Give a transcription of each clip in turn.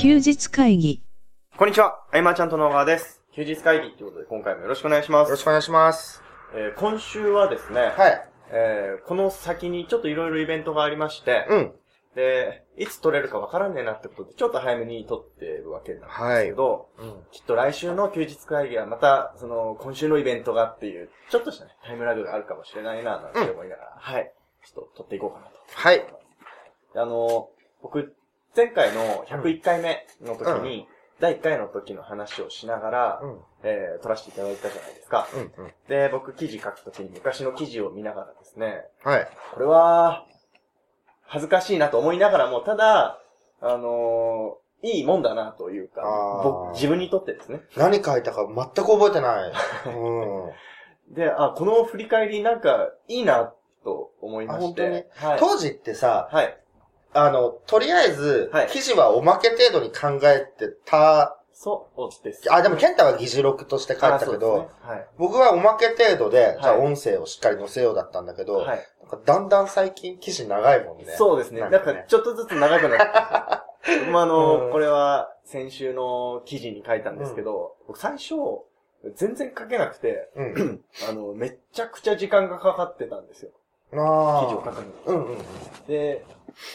休日会議。こんにちは、あいまちゃんとの小川です。休日会議ということで今回もよろしくお願いします。よろしくお願いします。えー今週はですね、はい。えーこの先にちょっといろいろイベントがありまして、うん。で、いつ撮れるかわからんねえなってことで、ちょっと早めに撮ってるわけなんですけど、うん。きっと来週の休日会議はまた、その、今週のイベントがっていう、ちょっとしたね、タイムラグがあるかもしれないな、なんて思いながら、はい。ちょっと撮っていこうかなと。はい。あの、僕、前回の101回目の時に、第1回の時の話をしながら、うん。えー撮らせていただいたじゃないですか。うん。うん。で、僕記事書くときに昔の記事を見ながらですね、はい。これは、恥ずかしいなと思いながらも、ただ、あのーいいもんだなというか僕、自分にとってですね。何書いたか全く覚えてない。うん。で、あ、この振り返りなんかいいなと思いまして。はい。当時ってさ、はい。あの、とりあえずはい、記事はおまけ程度に考えてた、そうです。あ、でも、ケンタは議事録として書いたけど。僕はおまけ程度で、じゃあはい音声をしっかり載せようだったんだけど、はい。なんかだんだん最近記事長いもんね。そうですね。なかねなんんか、ちょっとずつ長くなってきて。僕もあの、うんこれは先週の記事に書いたんですけど、僕最初、全然書けなくて、うん。あの、めっちゃくちゃ時間がかかってたんですよ。ああ。記事を書くのに。うんうん。で、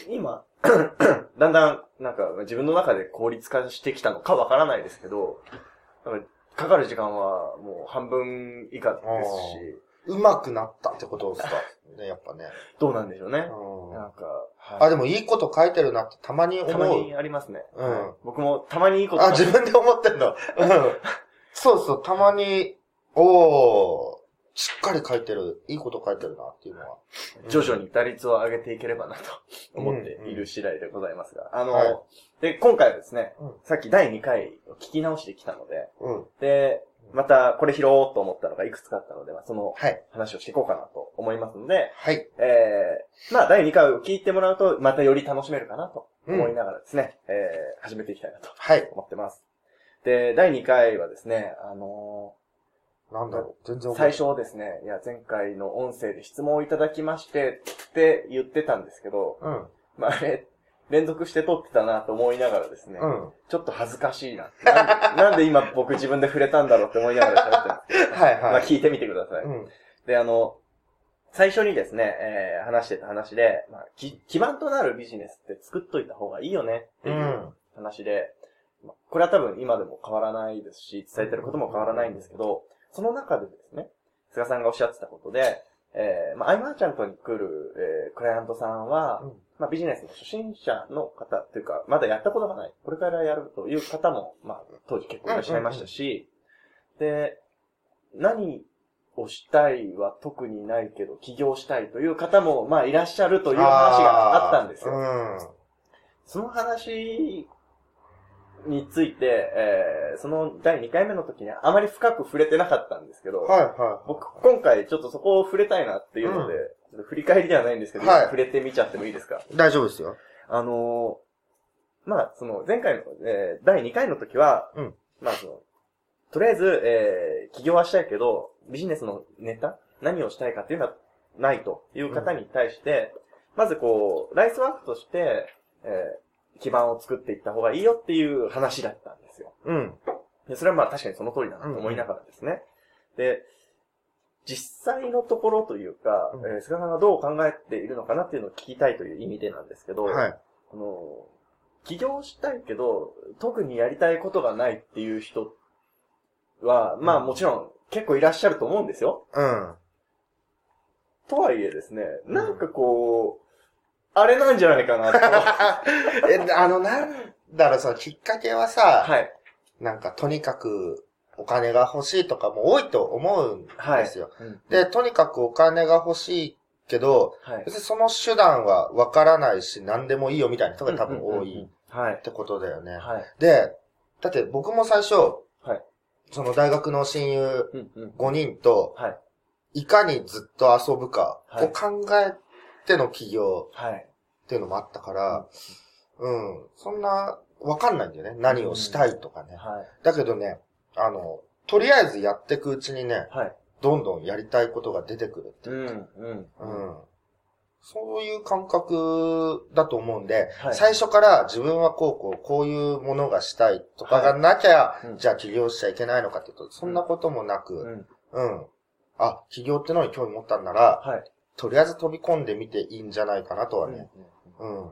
今、だんだん、なんか自分の中で効率化してきたのかわからないですけど、なんかかかる時間はもう半分以下ですし、うまくなったってことですか？ね、やっぱね。どうなんでしょうね。うんなんか、はいあ、でもいいこと書いてるなってたまに思う。たまにありますね。うんはい僕もたまにいいことあ、自分で思ってんの？うん。そうそう、たまに、おー、しっかり書いてる、いいこと書いてるなっていうのは。徐々に打率を上げていければなと思っている次第でございますが。あの、はいで、今回はですね、うんさっき第2回を聞き直してきたので、うん。で、またこれ拾おうと思ったのがいくつかあったので、まあそのはい。話をしていこうかなと思いますので、はい。えー、まあ第2回を聞いてもらうと、またより楽しめるかなと思いながらですね、えー、始めていきたいなとはい。思ってます。で、第2回はですね、あのなんだろう、全然ー最初ですね、いや、前回の音声で質問をいただきましてって言ってたんですけど、てない。まあ、あれ、連続して撮ってたなと思いながらですね、うん。うん。ちょっと恥ずかしいな。なんでなんで今僕自分で触れたんだろうって思いながら喋ってるんですけど、はいはい。まあ聞いてみてください。うん。で、あの、最初にですね、えー話してた話で、まあ、き基盤となるビジネスって作っといた方がいいよねっていううん話で、まあこれは多分今でも変わらないですし、伝えてることも変わらないんですけど、その中でですね、菅さんがおっしゃってたことで、えーまあ、アイマーチャントに来る、えークライアントさんは、うんまあ、ビジネスの初心者の方というか、まだやったことがない、これからやるという方も、まあ、当時結構いらっしゃいましたし、で、何をしたいは特にないけど、起業したいという方も、まあ、いらっしゃるという話があったんですよ。うん。その話について、えーその第2回目の時にあまり深く触れてなかったんですけど、はいは僕、今回ちょっとそこを触れたいなっていうので、うん。ちょっと振り返りではないんですけど、はい。触れてみちゃってもいいですか？い。大丈夫ですよ。あのーまあ、その、前回の、えー第2回の時は、うん。まあ、その、とりあえず、えー起業はしたいけど、ビジネスのネタ何をしたいかっていうのはないという方に対して、まずこう、ライスワークとして、えー基盤を作っていった方がいいよっていう話だったんですよ。うん。でそれはまあ確かにその通りだなと思いながらですね。で、実際のところというか、うんえー菅さんがどう考えているのかなっていうのを聞きたいという意味でなんですけど、はい。あの、起業したいけど、特にやりたいことがないっていう人は、まあうんもちろん結構いらっしゃると思うんですよ。うん。とはいえですね、なんかこう、あれなんじゃないかなと。は え、あの、なんだろう、そのきっかけはさ、い。なんかとにかくお金が欲しいとかも多いと思うんですよ。うんで、、とにかくお金が欲しいけど、はい。別にその手段はわからないし何でもいいよみたいな人が多分多いっ。てことだよね。はい。で、だって僕も最初、はいその大学の親友うんうん。5人と、はい。いかにずっと遊ぶかはいを考えての起業はい。っていうのもあったから、うん、そんな、わかんないんだよね。何をしたいとかね。はい。だけどね、あの、とりあえずやっていくうちにね、はい。どんどんやりたいことが出てくるってういうか。ん。うん。うん。そういう感覚だと思うんで、はい最初から自分はこうこう、こういうものがしたいとかがなきゃ、うんじゃあ起業しちゃいけないのかっていうと、そんなこともなく、うん。うん。あ、起業ってのに興味持ったんなら、はい。とりあえず飛び込んでみていいんじゃないかなとはね。うんうん。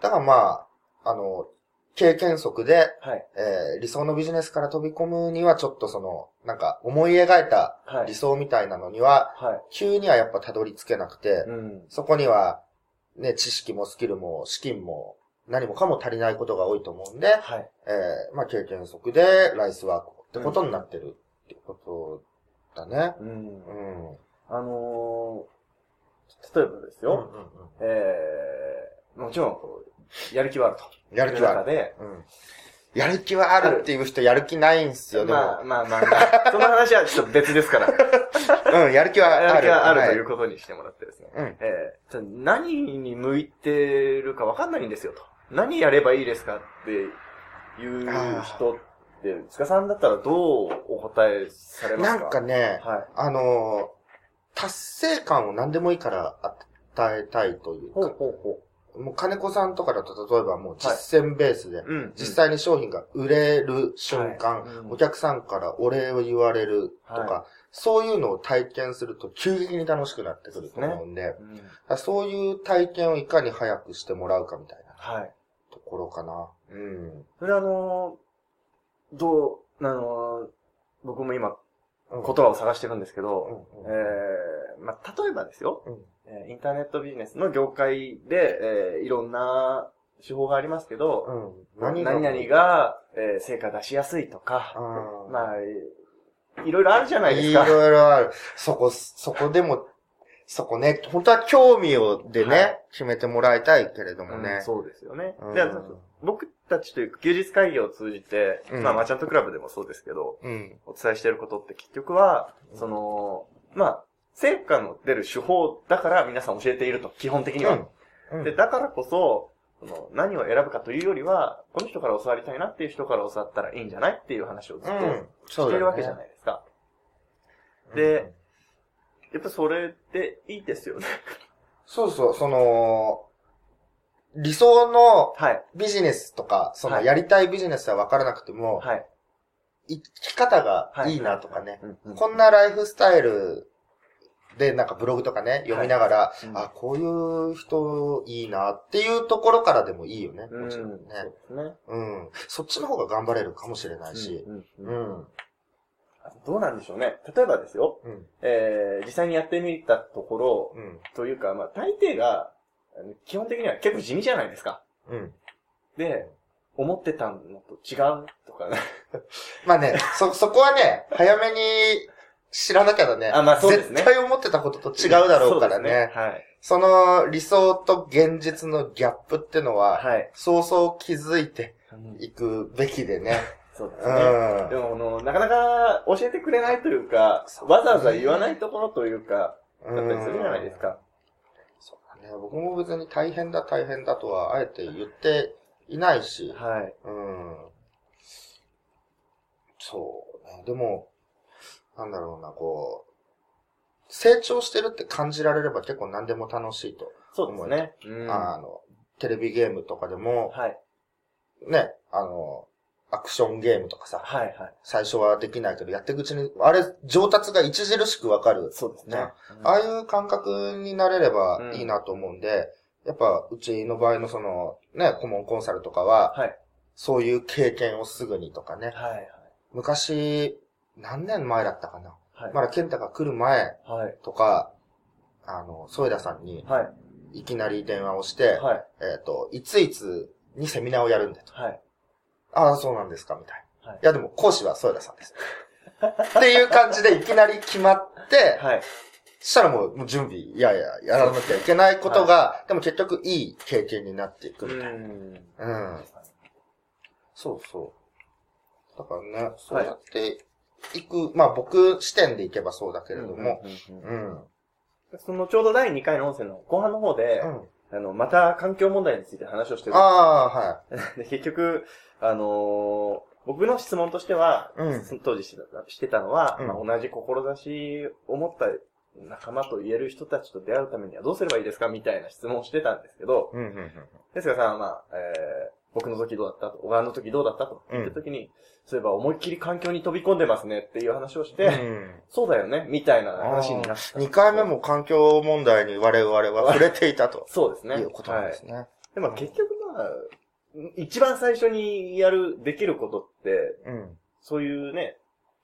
だからまあ、あの、経験則で、はい。えー理想のビジネスから飛び込むにはちょっとその、なんか思い描いたはい理想みたいなのには、はい。急にはやっぱたどり着けなくて、うん。そこには、ね、知識もスキルも資金も何もかも足りないことが多いと思うんで、はい。えーまあ経験則でライスワークってことになってるってことだね。うんう。ん。あのー、例えばですよ、えー、もちろん、こうやる気はあると。やる気はある。うん。やる気はあるっていう人やる気ないんすよ、でも。まあまあまあまあ、その話はちょっと別ですから。うん、やる気はある。やる気はあるはということにしてもらってですね。うん。えー、何に向いてるかわかんないんですよと。何やればいいですかっていう人って、塚さんだったらどうお答えされますか？なんかね、はい。あのー達成感を何でもいいから与えたいというか、ほうほうほもう金子さんとかだと例えばもう実践ベースで。実際に商品が売れる瞬間、はいうんお客さんからお礼を言われるとか、はそういうのを体験すると急激に楽しくなってくると思うんで、そういう体験をいかに早くしてもらうかみたいなはい。ところかな。うん。それあのー、どう、あのー、僕も今うん言葉を探してるんですけど、うんえー、まあ、例えばですよ、うんえーインターネットビジネスの業界で、えーいろんな手法がありますけど、うん。何々が、えー成果出しやすいとか、うんまあ、いろいろあるじゃないですいか。ろいろある。そこ、そこでも、そこね、本当は興味をでね、はい決めてもらいたいけれどもねうん。そうですよね。うんで僕たちというか休日会議を通じて、うんまあ、マーチャントクラブでもそうですけど、うん。お伝えしていることって結局は、その、まあ、成果の出る手法だから皆さん教えていると、基本的には。うん。で、だからこそ、その何を選ぶかというよりは、この人から教わりたいなっていう人から教わったらいいんじゃないっていう話をずっとしてるわけじゃい。ないですか。でやっぱそれっていいですよね。そうそう、その、理想のはい。ビジネスとか、そのはいやりたいビジネスは分からなくても、はい。生き方がいいなとかね、うんうんこんなライフスタイルでなんかブログとかね、読みながら、うんあ、こういう人いいなっていうところからでもいいよね。うん、そうもちろんね。ですね。うん。そっちの方が頑張れるかもしれないし。うんううんん。どうなんでしょうね。例えばですよ、うん。えー、実際にやってみたところ、うん。というか、まあ、大抵が、基本的には結構地味じゃないですか。うん。で、思ってたのと違うとかね。まあね、そ、そこはね、早めに知らなきゃだね。あまあそうですね絶対思ってたことと違うだろうからね。すはい。その理想と現実のギャップってのは、はい。そうそう気づいていくべきでね。うそうですね。んで。も、あの、なかなか教えてくれないというか、わざわざ言わないところというか、だったりするじゃないですか。そうだね。僕も別に大変だ大変だとはあえて言っていないし。はい。うん。そうね。でも、なんだろうな、こう、成長してるって感じられれば結構何でも楽しいと。そうですね。うんあの、テレビゲームとかでも、はい。ね、あの、アクションゲームとかさ、はい、はい。最初はできないけど、やっていくうちに、あれ、上達が著しくわかる。そうですね。うんああいう感覚になれればいいなと思うんで、やっぱ、うちの場合のその、ね、顧問コンサルとかは、はい。そういう経験をすぐにとかね。はい、はい。昔、何年前だったかな。はい。まだ健太が来る前はい。とか、あの、添田さんにはい。いきなり電話をして、はい。えっ、と、いついつにセミナーをやるんだと。はい。ああ、そうなんですか、みたいな。はいい、や、でも講師は添田さんです。っていう感じでいきなり決まって、はい。そしたらもうもう準備、いやいや、やらなきゃいけないことが、でも結局いい経験になっていくみたいな。ん。うん。そうそう。だからね、そうやっていく、まあ僕視点でいけばそうだけれども、うん。そのちょうど第2回の音声の後半の方で、うん。あの、また環境問題について話をしてる。ああ、は で結局、あのー僕の質問としては、うん。当時してたしてたのは、うん。まあ、同じ志を持った仲間と言える人たちと出会うためにはどうすればいいですか？みたいな質問をしてたんですけど、うんうんうん。ですがさまあ、えー、僕の時どうだったと、小川の時どうだったと言った時に、そういえば思いっきり環境に飛び込んでますねっていう話をして、うんそうだよね、みたいな話になった。2回目も環境問題に我々は触れていたと そうですね。いうことなんですはい。ね。でも結局まあ、一番最初にやる、できることって、うん。そういうね、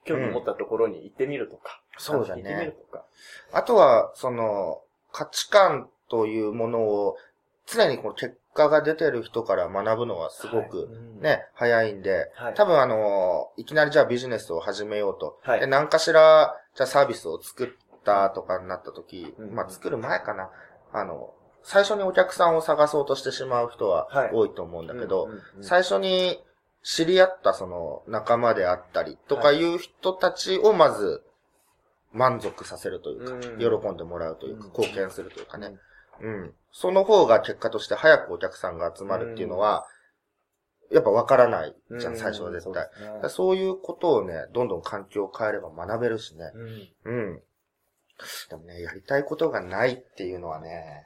興味を持ったところに行ってみるとか、そうだね話聞いてみるとか。あとは、その、価値観というものを、常にこの結果が出てる人から学ぶのはすごはい。くうん。ね、早いんで、はい。多分あの、いきなりじゃあビジネスを始めようと。はい。で、何かしら、じゃあサービスを作ったとかになった時、うん。まあ作る前かな。あの、最初にお客さんを探そうとしてしまう人ははい。多いと思うんだけど、うんうんうん。最初に知り合ったその仲間であったりとかいう人たちをまず満足させるというか、うん。喜んでもらうというか、うん。貢献するというかね。うん。その方が結果として早くお客さんが集まるっていうのは、やっぱわからないじゃん、最初は絶対。そうらそういうことをね、どんどん環境を変えれば学べるしね。うんうん。でもね、やりたいことがないっていうのはね、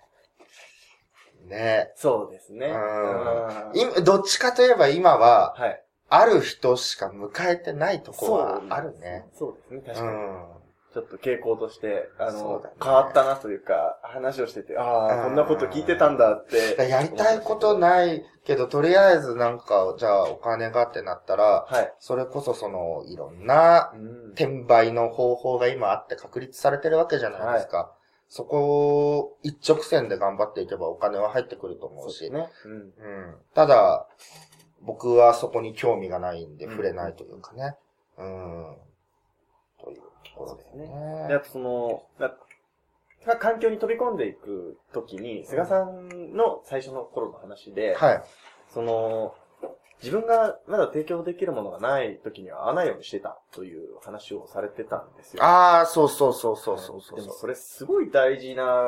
ねそうですね。うんうん今、どっちかといえば今は、はい。ある人しか迎えてないとこそうはあるね。。そうですね、確かに。うん。ちょっと傾向として、あの、ね変わったなというか、話をしてて、ああ、うんこんなこと聞いてたんだって。やりたいことないけど、とりあえずなんか、じゃあお金がってなったら、はい。それこそその、いろんなうん転売の方法が今あって確立されてるわけじゃないですか。そこを一直線で頑張っていけばお金は入ってくると思うし。ね。うん。うん。ただ、僕はそこに興味がないんでうん触れないというかね。うん。うところでで、ね。あとその、なが環境に飛び込んでいくときに、菅さんの最初の頃の話で、はい。その、自分がまだ提供できるものがない時には会わないようにしてたという話をされてたんですよ。ああ、そうそうそうそうそうそう。でもそれすごい大事な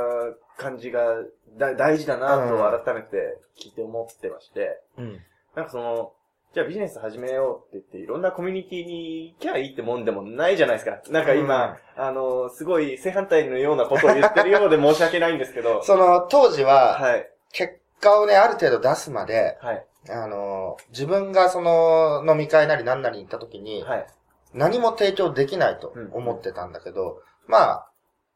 感じが、だ大事だなと改めて聞いて思ってまして、うん。なんかその、じゃあビジネス始めようって言って、いろんなコミュニティに行きゃいいってもんでもないじゃないですか。なんか今、あの、すごい正反対のようなことを言ってるようで申し訳ないんですけど、その、当時は、はい、結果をね、ある程度出すまで、はい、あの、自分がその、飲み会なり何なりに行った時に、はい、何も提供できないと思ってたんだけど、まあ、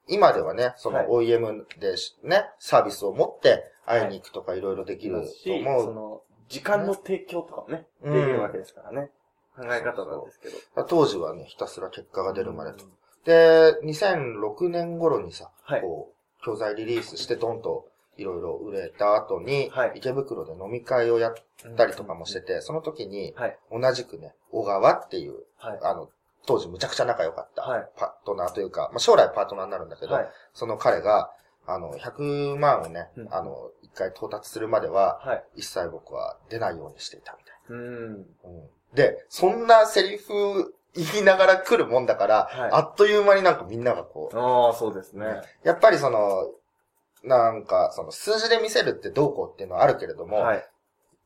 今ではね、そはい。の OEM でしね、サービスを持って会いに行くとかいろいろできるとし、思。そうの、時間の提供とかもね、うんできるわけですからね。考え方なんですけど。当時はね、ひたすら結果が出るまでと。うんで、2006年頃にさ、はい。こう、教材リリースしてドンといろいろ売れた後に、はい池袋で飲み会をやったりとかもしてて、その時に、はい。同じくね、小川っていう、はい。あの、当時むちゃくちゃ仲良かったはいパートナーというか、まあ、将来パートナーになるんだけど、はい。その彼が、あの、100万をね、うんあの、一回到達するまでは、はい。一切僕は出ないようにしていたみたいうん。な。うん、で、そんなセリフ言いながら来るもんだから、はいあっという間になんかみんながこう、ああ、そうですね。やっぱりその、なんか、その数字で見せるってどうこうっていうのはあるけれども、はい。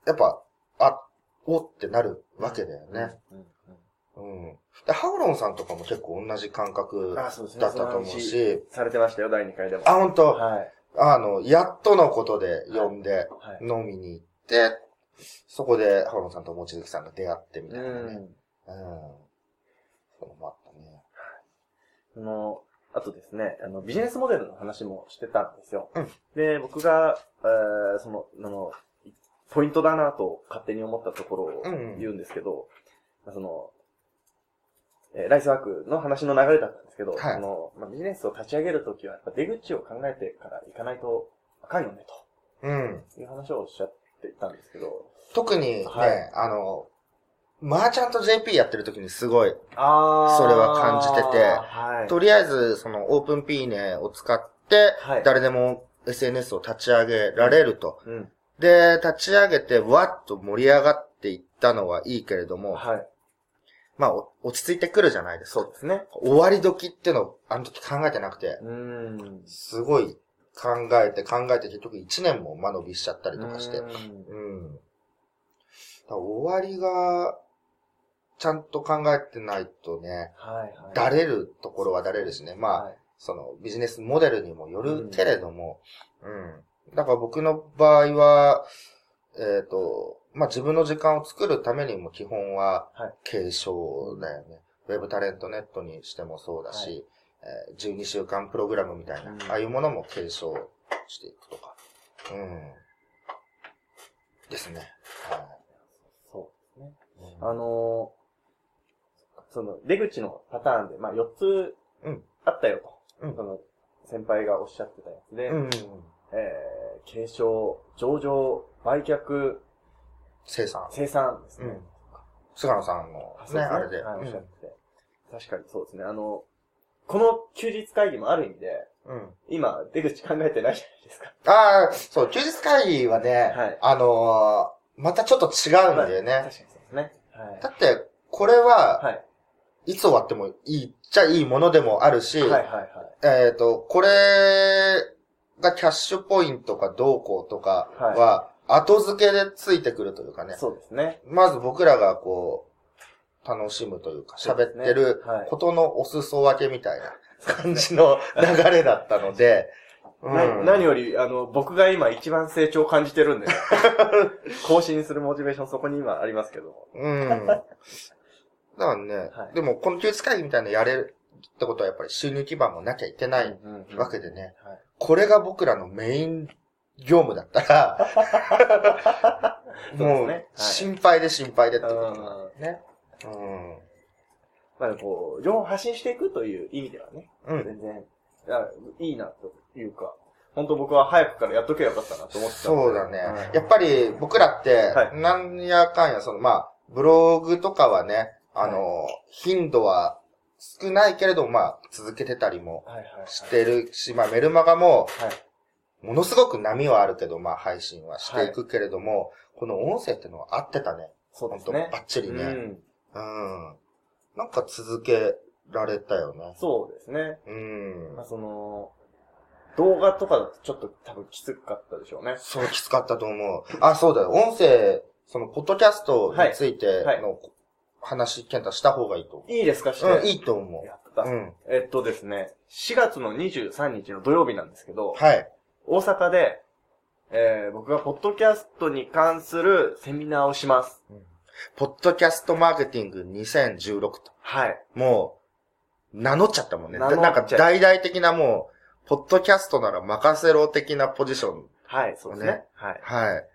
やっぱ、あ、おってなるわけだよね。うん。うんうん。で、ハウロンさんとかも結構同じ感覚だ。ったと思うその話し、されてましたよ、第2回でも。あ、本当はい。あの、やっとのことで呼んではい。飲みに行って、そこでハウロンさんと望月さんが出会ってみたいなね。うん。うん。そういうのもあったね。その、あとですね、あの、ビジネスモデルの話もしてたんですよ。うんで、僕が、えーその、あの、ポイントだなと勝手に思ったところをうんうん言うんですけど、その、えーライスワークの話の流れだったんですけど、はいそのまあ、ビジネスを立ち上げるときは、やっぱ出口を考えてから行かないとあかんよね、うん。という話をおっしゃっていたんですけど、特にね、はいあの、マーチャント JP やってる時にすごい、あそれは感じててはい。とりあえずそのオープン P ネを使って、はい。誰でも SNS を立ち上げられると。うん。で、立ち上げてわっと盛り上がっていったのはいいけれども、はい。まあ、お落ち着いてくるじゃないですか。そうですね。終わり時ってのをあの時考えてなくて、うーん。すごい考えて考えて結局1年も間延びしちゃったりとかして。ううん終わりが、ちゃんと考えてないとね、はいはい。だれるところはだれるしね。まあ、はいそのビジネスモデルにもよるけれども、うん。だから僕の場合は、えっ、と、まあ、自分の時間を作るためにも基本は継承だよね。ウェブタレントネットにしてもそうだし、えー、12週間プログラムみたいな、ああいうものも継承していくとか。うん。ですね。はい。そうですね。うん、あのー、その、出口のパターンで、まあ、4つ、あったよと。うん、その、先輩がおっしゃってたやつで、うん、えー、継承、上場、売却、生産。生産ですね。うん、菅野さんの、ね、あれで。はい、おっしゃってて。確かにそうですね。あの、この休日会議もある意味で、うん、今、出口考えてないじゃないですか。ああ、そう、休日会議はね、はい、あのー、またちょっと違うんだよね。まあ、確かにそうですね。はい、だって、これは、はい、いつ終わってもいいっちゃいいものでもあるし、はいはいはい、えっ、ー、と、これがキャッシュポイントかどうこうとかは、後付けでついてくるというかね。そうですね。まず僕らがこう、楽しむというか、喋ってることのお裾分けみたいな 感じの流れだったので、うん、何より、あの、僕が今一番成長を感じてるんで、更新するモチベーションそこに今ありますけど。うん。だからね、はい、でもこの休日会議みたいなのやれるってことはやっぱり収入基盤もなきゃいけないわけでね、これが僕らのメイン業務だったら もう、心配で心配でってことね。うん。まあこう、情報発信していくという意味ではね、うん、全然、いいなというか、本当僕は早くからやっとけばよかったなと思ってたそうだね。やっぱり僕らって、なんやかんや、そのまあ、ブログとかはね、あの、頻度は少ないけれど、まあ、続けてたりもしてるし、まあ、メルマガも、ものすごく波はあるけど、まあ、配信はしていくけれども、この音声ってのは合ってたね。そうですね。バッチリね。うん。うん。なんか続けられたよね。そうですね。うん。まあ、その、動画とかだとちょっと多分きつかったでしょうね。そう、きつかったと思う。あ、そうだよ。音声、その、ポッドキャストについての話、ケンタした方がいいと思う。いいですか？して。うん、いいと思う。やった。うん。えっとですね、4月の23日の土曜日なんですけど、はい。大阪で、えー、僕がポッドキャストに関するセミナーをします。うん、ポッドキャストマーケティング2016と。はい。もう、名乗っちゃったもんね。なんか大々的なもう、ポッドキャストなら任せろ的なポジション、ね。はい、そうですね。はい。はい。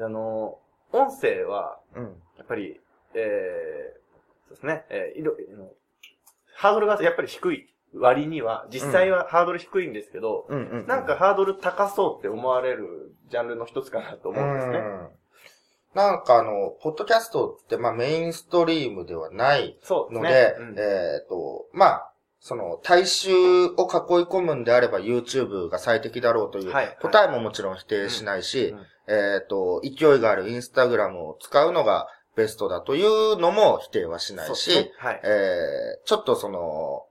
あの、音声は、うん、やっぱり、えー、そうですね、えー、いろ、ハードルがやっぱり低い割には、実際はハードル低いんですけど、うん、なんかハードル高そうって思われるジャンルの一つかなと思うんですね。うんなんかあの、ポッドキャストってまあメインストリームではないので、でね。うん、えっ、ー、と、まあ、その、大衆を囲い込むんであれば YouTube が最適だろうという答えももちろん否定しないし、えっ、と、勢いがある Instagram を使うのがベストだというのも否定はしないし、ね。はい、えー、ちょっとその、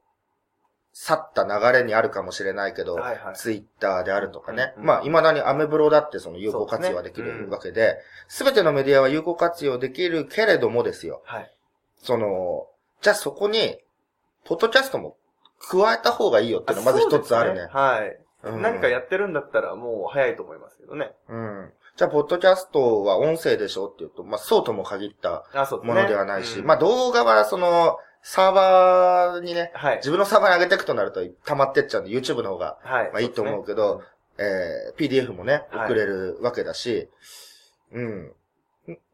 去った流れにあるかもしれないけど、はいはい、ツイッターであるとかね。うん、まあ、未だにアメブロだってその有効活用はできるわけで、すべ、ねうん、てのメディアは有効活用できるけれどもですよ。はい。その、じゃあそこに、ポッドキャストも加えた方がいいよっていうのはまず一つあるね。ねはい、うん。何かやってるんだったらもう早いと思いますけどね。うん。じゃあ、ポッドキャストは音声でしょって言うと、まあ、そうとも限ったものではないし、ねうん、まあ、動画はその、サーバーにね、はい、自分のサーバーに上げていくとなると溜まってっちゃうんで、YouTube の方が、はい、まあいいと思うけど、ね、えー、PDF もね、送れるわけだし、はい、うん。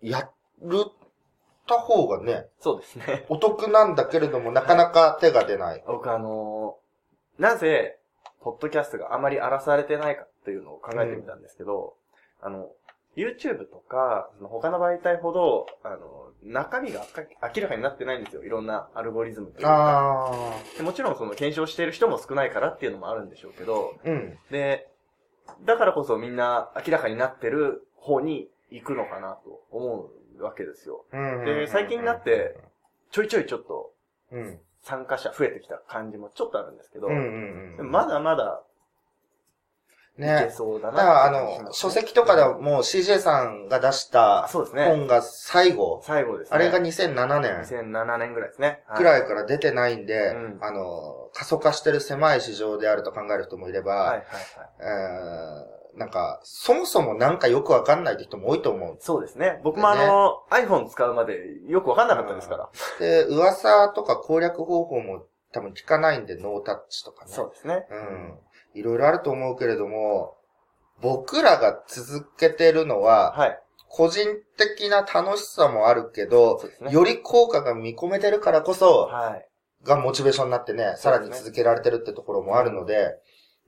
やるた方がね、そうですね。お得なんだけれども、なかなか手が出ない。僕あのー、なぜ、ポッドキャストがあまり荒らされてないかっていうのを考えてみたんですけど、うん、あの、YouTube とか、その他の媒体ほど、あの、中身が明らかになってないんですよ。いろんなアルゴリズムというか。でもちろんその検証している人も少ないからっていうのもあるんでしょうけど、うん、で、だからこそみんな明らかになってる方に行くのかなと思うわけですよ。で、最近になって、ちょいちょいちょっと、参加者増えてきた感じもちょっとあるんですけど、まだまだね。そうだな。だからあの、書籍とかでも CJ さんが出した本が最後。最後ですね。あれが2007年。2007年ぐらいですね。くらいから出てないんで、あの、過疎化してる狭い市場であると考える人もいれば、はいはいはい。えー、なんか、そもそもなんかよくわかんないって人も多いと思う。そうですね。僕もあの、iPhone 使うまでよくわかんなかったですから。で、噂とか攻略方法も多分聞かないんで、ノータッチとかね。そうですね。うん。いろいろあると思うけれども、僕らが続けてるのは、はい。個人的な楽しさもあるけど、ね、より効果が見込めてるからこそ、はい。がモチベーションになってね、さらに続けられてるってところもあるので、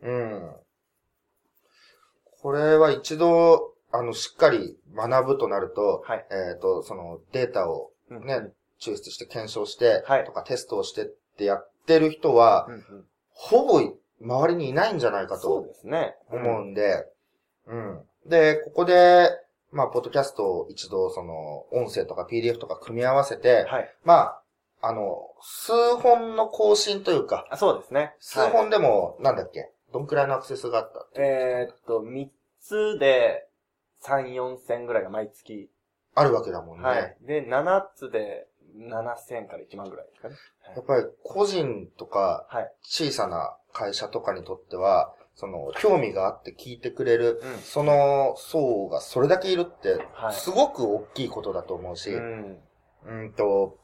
うん。これは一度、あの、しっかり学ぶとなると、はい、えっ、ー、と、そのデータをね、うん、抽出して検証して、はい、とかテストをしてってやってる人は、うんうん、ほぼ周りにいないんじゃないかと。そうですね。思うんで、うん。で、ここで、まあ、ポッドキャストを一度、その、音声とか PDF とか組み合わせて、はい。まあ、あの、数本の更新というか、あそうですね。数本でも、なんだっけ、どんくらいのアクセスがあったえーっと、3つで3、4千ぐらいが毎月。あるわけだもんね。はい。で、7つで7千から1万ぐらいですかね。やっぱり個人とか、小さな会社とかにとっては、その、興味があって聞いてくれる、うん、その層がそれだけいるって、すごく大きいことだと思うし、はい、うんと、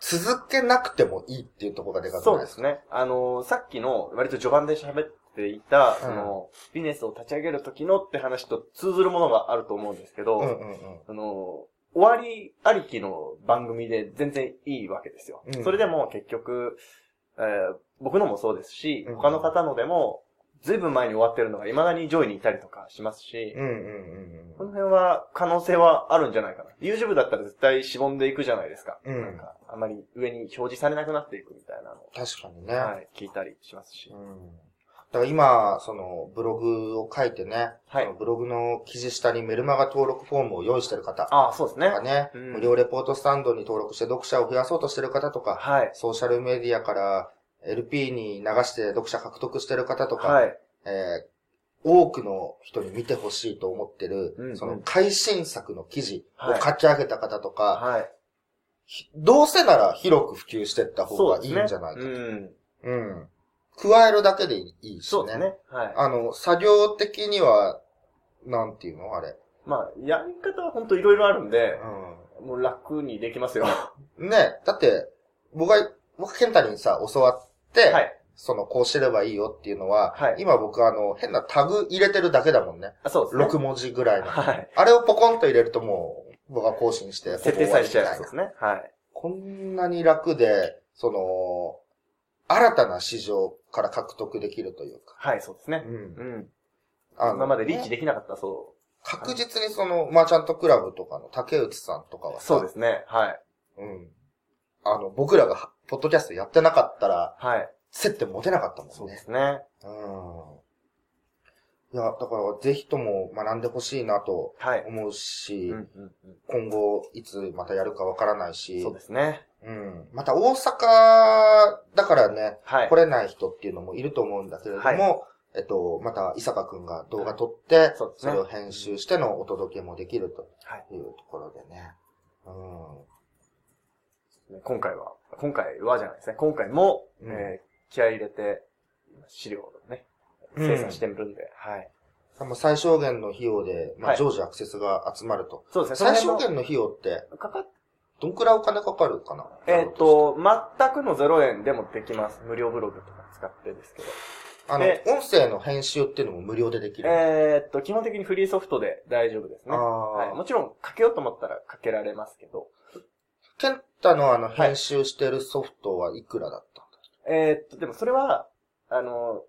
続けなくてもいいっていうところがでかくそうですね。あのー、さっきの割と序盤で喋っていた、その、ビジネスを立ち上げる時のって話と通ずるものがあると思うんですけど、うんうんうん、あの終わりありきの番組で全然いいわけですよ。うん、それでも結局、えー、僕のもそうですし、他の方のでも、ずいぶん前に終わってるのが未だに上位にいたりとかしますし、この辺は可能性はあるんじゃないかな。YouTube だったら絶対しぼんでいくじゃないですか。うん、なんか、あまり上に表示されなくなっていくみたいなの確かにね。はい、聞いたりしますし。うんだから今、その、ブログを書いてね、はい、ブログの記事下にメルマガ登録フォームを用意してる方。ああ、そうですね。とかね、うん、無料レポートスタンドに登録して読者を増やそうとしてる方とか、はい、ソーシャルメディアから LP に流して読者獲得してる方とか、はい、えー、多くの人に見てほしいと思ってる、うんうん、その改新作の記事を書き上げた方とか、はい、どうせなら広く普及していった方がいいんじゃないかと。うね、うん、うん加えるだけでいいしね。そうですね。はい。あの、作業的には、なんていうの？あれ。まあ、やり方は本当いろいろあるんで、うん、もう楽にできますよ。ね、だって、僕が、僕、ケンタにさ、教わって、はい。その、こうすればいいよっていうのは、はい、今僕あの、変なタグ入れてるだけだもんね。あ、そうですね。6文字ぐらいの。はい。あれをポコンと入れるともう、僕が更新して、設定されちゃうやつですね。はい。こんなに楽で、その、新たな市場から獲得できるというか。はい、そうですね。うん。うん。あ今までリーチできなかったそう。確実にその、マーチャントクラブとかの竹内さんとかはそうですね。はい。うん。あの、僕らが、ポッドキャストやってなかったら、はい。接点持てなかったもんね。そうですね。うん。いや、だから、ぜひとも学んでほしいなと思うし、はいうんうんうん、今後、いつまたやるかわからないし、そうですね。うん。また大阪だからね、はい、来れない人っていうのもいると思うんだけれども、はい、えっと、また、伊坂くんが動画撮って、はい、それを編集してのお届けもできるというところでね。うん。今回は、今回はじゃないですね。今回も、うん、えー、気合い入れて、資料をね、生産してみるんで、うん、はい。最小限の費用で、まあ、常時アクセスが集まると。そうですね。最小限の費用って、かかっどんくらいお金かかるかな？えっ、ー、と、全くの0円でもできます。無料ブログとか使ってですけど。あの、音声の編集っていうのも無料でできる？えっと、基本的にフリーソフトで大丈夫ですね。はい。もちろん、かけようと思ったらかけられますけど。ケンタのあの、編集してるソフトはいくらだったんだ、はい、えっと、でもそれは、あの、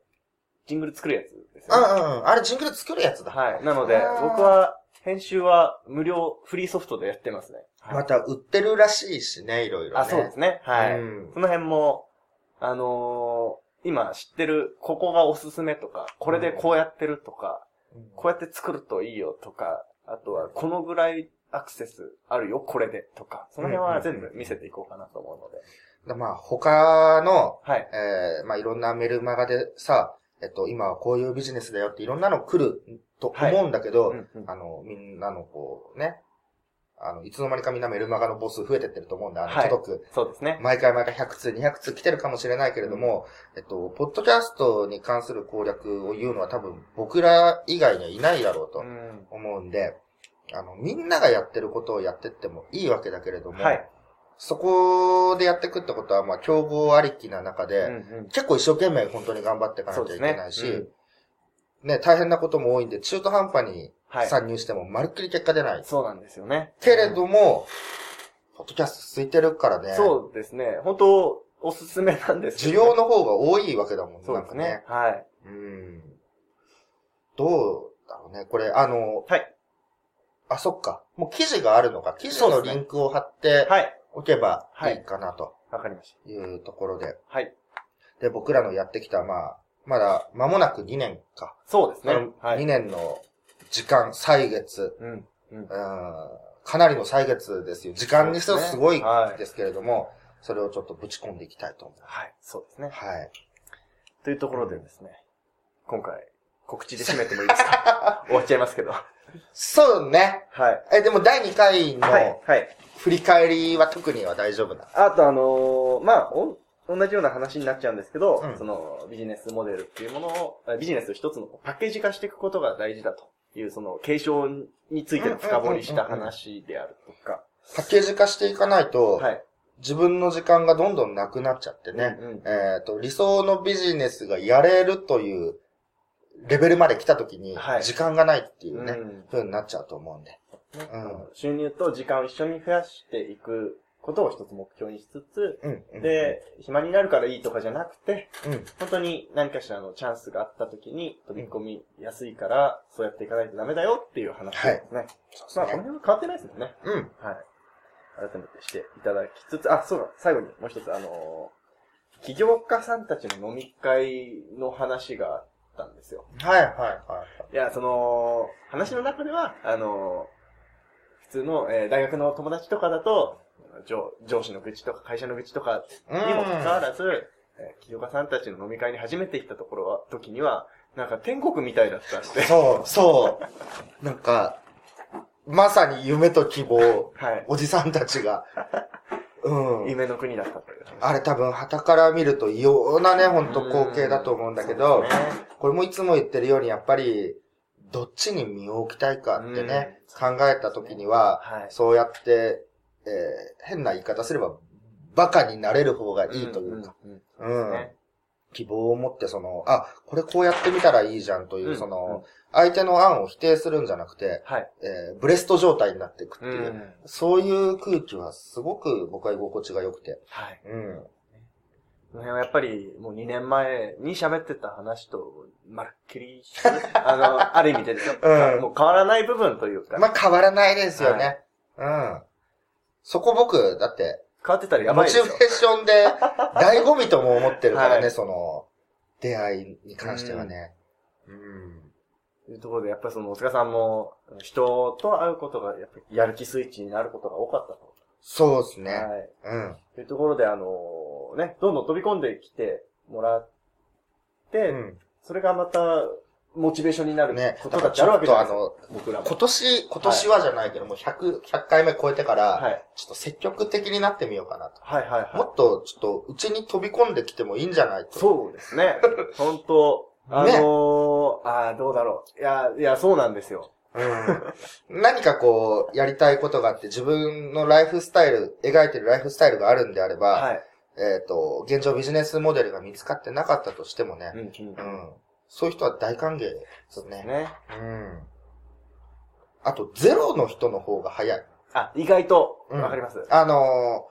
ジングル作るやつですよね。うんうん。あれジングル作るやつだ。はい。なので、僕は、編集は無料、フリーソフトでやってますね。また売ってるらしいしね、いろいろ、ね。あ、そうですね。はい。うん、その辺も、あのー、今知ってる、ここがおすすめとか、これでこうやってるとか、うん、こうやって作るといいよとか、あとはこのぐらいアクセスあるよ、これでとか、その辺は全部見せていこうかなと思うので。まあ、他の、はい。えー、まあ、いろんなメルマガでさ、ええっと、今はこういうビジネスだよっていろんなの来ると思うんだけど、はいうんうん、あの、みんなのこう、ね、あの、いつの間にかみんなメルマガのボス増えてってると思うんで、あの、はい、届く。そうですね。毎回毎回100通、200通来てるかもしれないけれども、うん、えっと、ポッドキャストに関する攻略を言うのは多分僕ら以外にはいないだろうと思うん。で、うん、あの、みんながやってることをやってってもいいわけだけれども、はい、そこでやっていくってことは、まあ、競合ありきな中で、うんうん、結構一生懸命本当に頑張っていかなきゃいけないし、ね大変なことも多いんで、中途半端に参入しても、まるっきり結果出ない。そうなんですよね。けれども、ポッドキャスト空いてるからね。そうですね。本当おすすめなんです需要の方が多いわけだもんね。そうですね。はい。うん。どうだろうね。これ、あの、はい。あ、そっか。もう記事があるのか。記事のリンクを貼って、はい。おけばいいかなと。わ、かりました。いうところで。はい。で、僕らのやってきた、まあ、まだ間もなく2年か。そうですね。はい、2年の時間、歳月、うん、うん、かなりの歳月ですよ。時間にしてはすごいですけれども、そ、ねはい、れをちょっとぶち込んでいきたいと思います。はい、そうですね。はい。というところでですね、今回、告知で締めてもいいですか？終わっちゃいますけど。そうね。はい。え、でも第2回の、はい、はい。振り返りは特には大丈夫な？あとあのー、まあ、同じような話になっちゃうんですけど、うん、そのビジネスモデルっていうものを、ビジネスを一つのパッケージ化していくことが大事だという、その継承についての深掘りした話であるとか。パッケージ化していかないと、はい、自分の時間がどんどんなくなっちゃってね、うんうん、えっ、ー、と、理想のビジネスがやれるというレベルまで来た時に、時間がないっていうね、はい、風になっちゃうと思うんで。うん、収入と時間を一緒に増やしていくことを一つ目標にしつつ、うん、で、暇になるからいいとかじゃなくて、うん、本当に何かしらのチャンスがあった時に飛び込みやすいから、そうやっていかないとダメだよっていう話ですね。はい、まあ、この辺は変わってないですもんね。うん。はい。改めてしていただきつつ、あ、そうだ、最後にもう一つ、あのー、起業家さんたちの飲み会の話があったんですよ。はいはいはい。いや、その、話の中では、あのー普通の、えー、大学の友達とかだと、上上司の愚痴とか会社の愚痴とかにもかかわらず、えー、企業家さんたちの飲み会に初めて行ったところは、時には、なんか天国みたいだったって。そう、そう。なんか、まさに夢と希望、はい、おじさんたちが、うん。夢の国だったという。あれ多分、旗から見ると異様なね、ほんと光景だと思うんだけど、ね、これもいつも言ってるように、やっぱり、どっちに身を置きたいかってね、考えた時には、はい、そうやって、えー、変な言い方すれば、バカになれる方がいいというか、うん、うん希望を持って、その、あ、これこうやってみたらいいじゃんという、その、相手の案を否定するんじゃなくて、はい、えー、ブレスト状態になっていくっていう、そういう空気はすごく僕は居心地が良くて、はい。うん。この辺はやっぱりもう2年前に喋ってた話と、まるっきり、あの、ある意味でですよ。うん。もう変わらない部分というか。まあ変わらないですよね。はい、うん。そこ僕、だって、変わってたらやばい。モチベーションで、醍醐味とも思ってるからね、はい、その、出会いに関してはね。うん。というところで、やっぱりその、大塚さんも、人と会うことが、やっぱりやる気スイッチになることが多かったと。そうですね。はい。うん。というところで、あのね、どんどん飛び込んできてもらって、うん、それがまた、モチベーションになることだってあるわけじゃないですか。ね、あの、僕ら今年、今年はじゃないけど、もう100、100回目超えてから、はい、ちょっと積極的になってみようかなと。はいはいはい。もっと、ちょっと、うちに飛び込んできてもいいんじゃないと。そうですね。本当あのー、ね、ああ、どうだろう。いや、いや、そうなんですよ。うん。何かこう、やりたいことがあって、自分のライフスタイル、描いてるライフスタイルがあるんであれば、はい。えっ、ー、と、現状ビジネスモデルが見つかってなかったとしてもね、うん、うん、そういう人は大歓迎ですね。ね。うん。あと、ゼロの人の方が早い。あ、意外と、わかります、うん、あの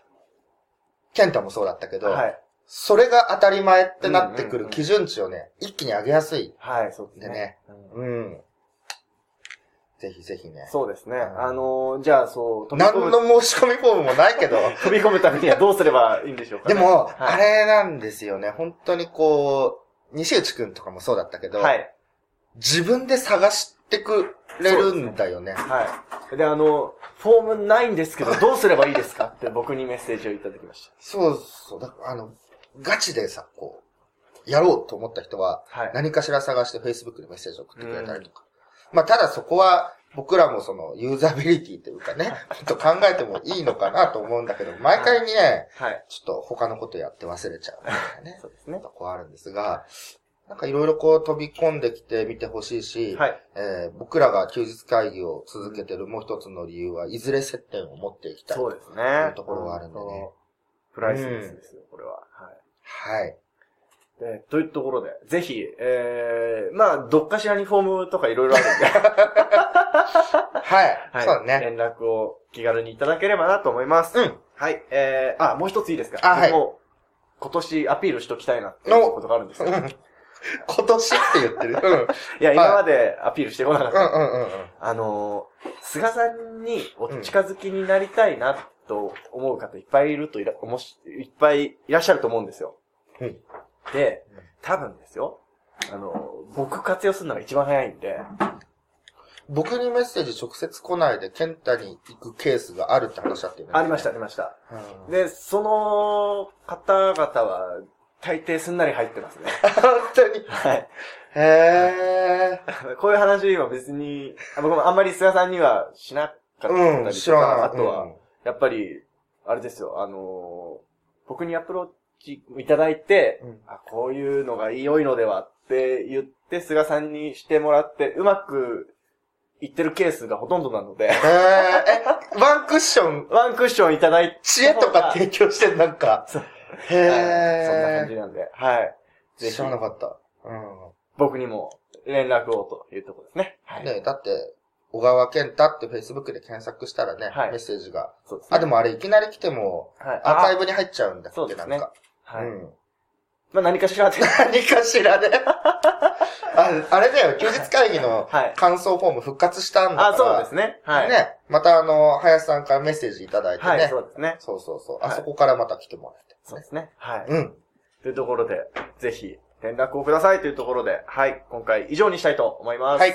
ー、ケンタもそうだったけど、はい。それが当たり前ってなってくる基準値をね、一気に上げやすい。はい、そうですね。うん。うんぜひぜひね。そうですね。あのー、じゃあそう、何の申し込みフォームもないけど。飛び込むためにはどうすればいいんでしょうか、ね、でも、はい、あれなんですよね。本当にこう、西内くんとかもそうだったけど、はい、自分で探してくれるんだよね。ねはい。で、あの、フォームないんですけど、どうすればいいですか？って僕にメッセージをいただきました。そうそう。だあの、ガチでさ、こう、やろうと思った人は、はい。何かしら探して Facebook でメッセージを送ってくれたりとか。まあ、ただそこは、僕らもその、ユーザビリティというかね、ちょっと考えてもいいのかなと思うんだけど、毎回ね、はい。ちょっと他のことやって忘れちゃうみたいなね、そうですね。とこあるんですが、なんかいろいろこう飛び込んできてみてほしいし、はい。えー僕らが休日会議を続けてるもう一つの理由は、いずれ接点を持っていきたい。そうですね。いうところがあるんでね本当。プライスレスですよ、これは。はい。はい。で、というところで、ぜひ、えー、まあ、どっかしらにフォームとかいろいろあるんで、はい。はい。そうだね。連絡を気軽にいただければなと思います。うん。はい。えー、あ、もう一ついいですか？あはい僕も今年アピールしときたいなっていうことがあるんですよ。今年って言ってる。うん。う んいや、今までアピールしてこなかっうた。んうんうん。あのー、菅さんにお近づきになりたいなと思う方いっぱいいるといら、おもし、いっぱいいらっしゃると思うんですよ。うんで、多分ですよ。あのー、僕活用するのが一番早いんで、僕にメッセージ直接来ないで、ケンタに行くケースがあるって話だったよね。ありました、ありました。うん。で、その方々は、大抵すんなり入ってますね。本当に？はい。へー。こういう話は別に、あ僕もあんまり菅さんにはしなかったりうん、とか、知らない。あとは、うんやっぱり、あれですよ、あのー僕にアプローチいただいて、うんあ、こういうのが良いのではって言って、菅さんにしてもらって、うまくいってるケースがほとんどなので、へー。え、ワンクッション、ワンクッションいただいて、知恵とか提供してんなんか。そうへはいそんな感じー。なんで、はい。ぜひ知ら、なかった。うん。僕にも連絡をというところですね。はい。ねだって、小川健太って Facebook で検索したらね、はいメッセージが。そうですね。あ、でもあれいきなり来ても、はい、アーカイブ。ブに入っちゃうんだっけ、そうですねなんか。はい。うん。まあ何かしらで、何かしらね。ああれだよ、休日会議のはい。感想フォーム復活したんだから。あ、そうですね。はい。ね。またあの、林さんからメッセージいただいてね。はい、そうですね。そうそうそう。はいあそこからまた来てもらって。そうですね。はい。うん。というところで、ぜひ、連絡をくださいというところで、はい。今回以上にしたいと思います。はい。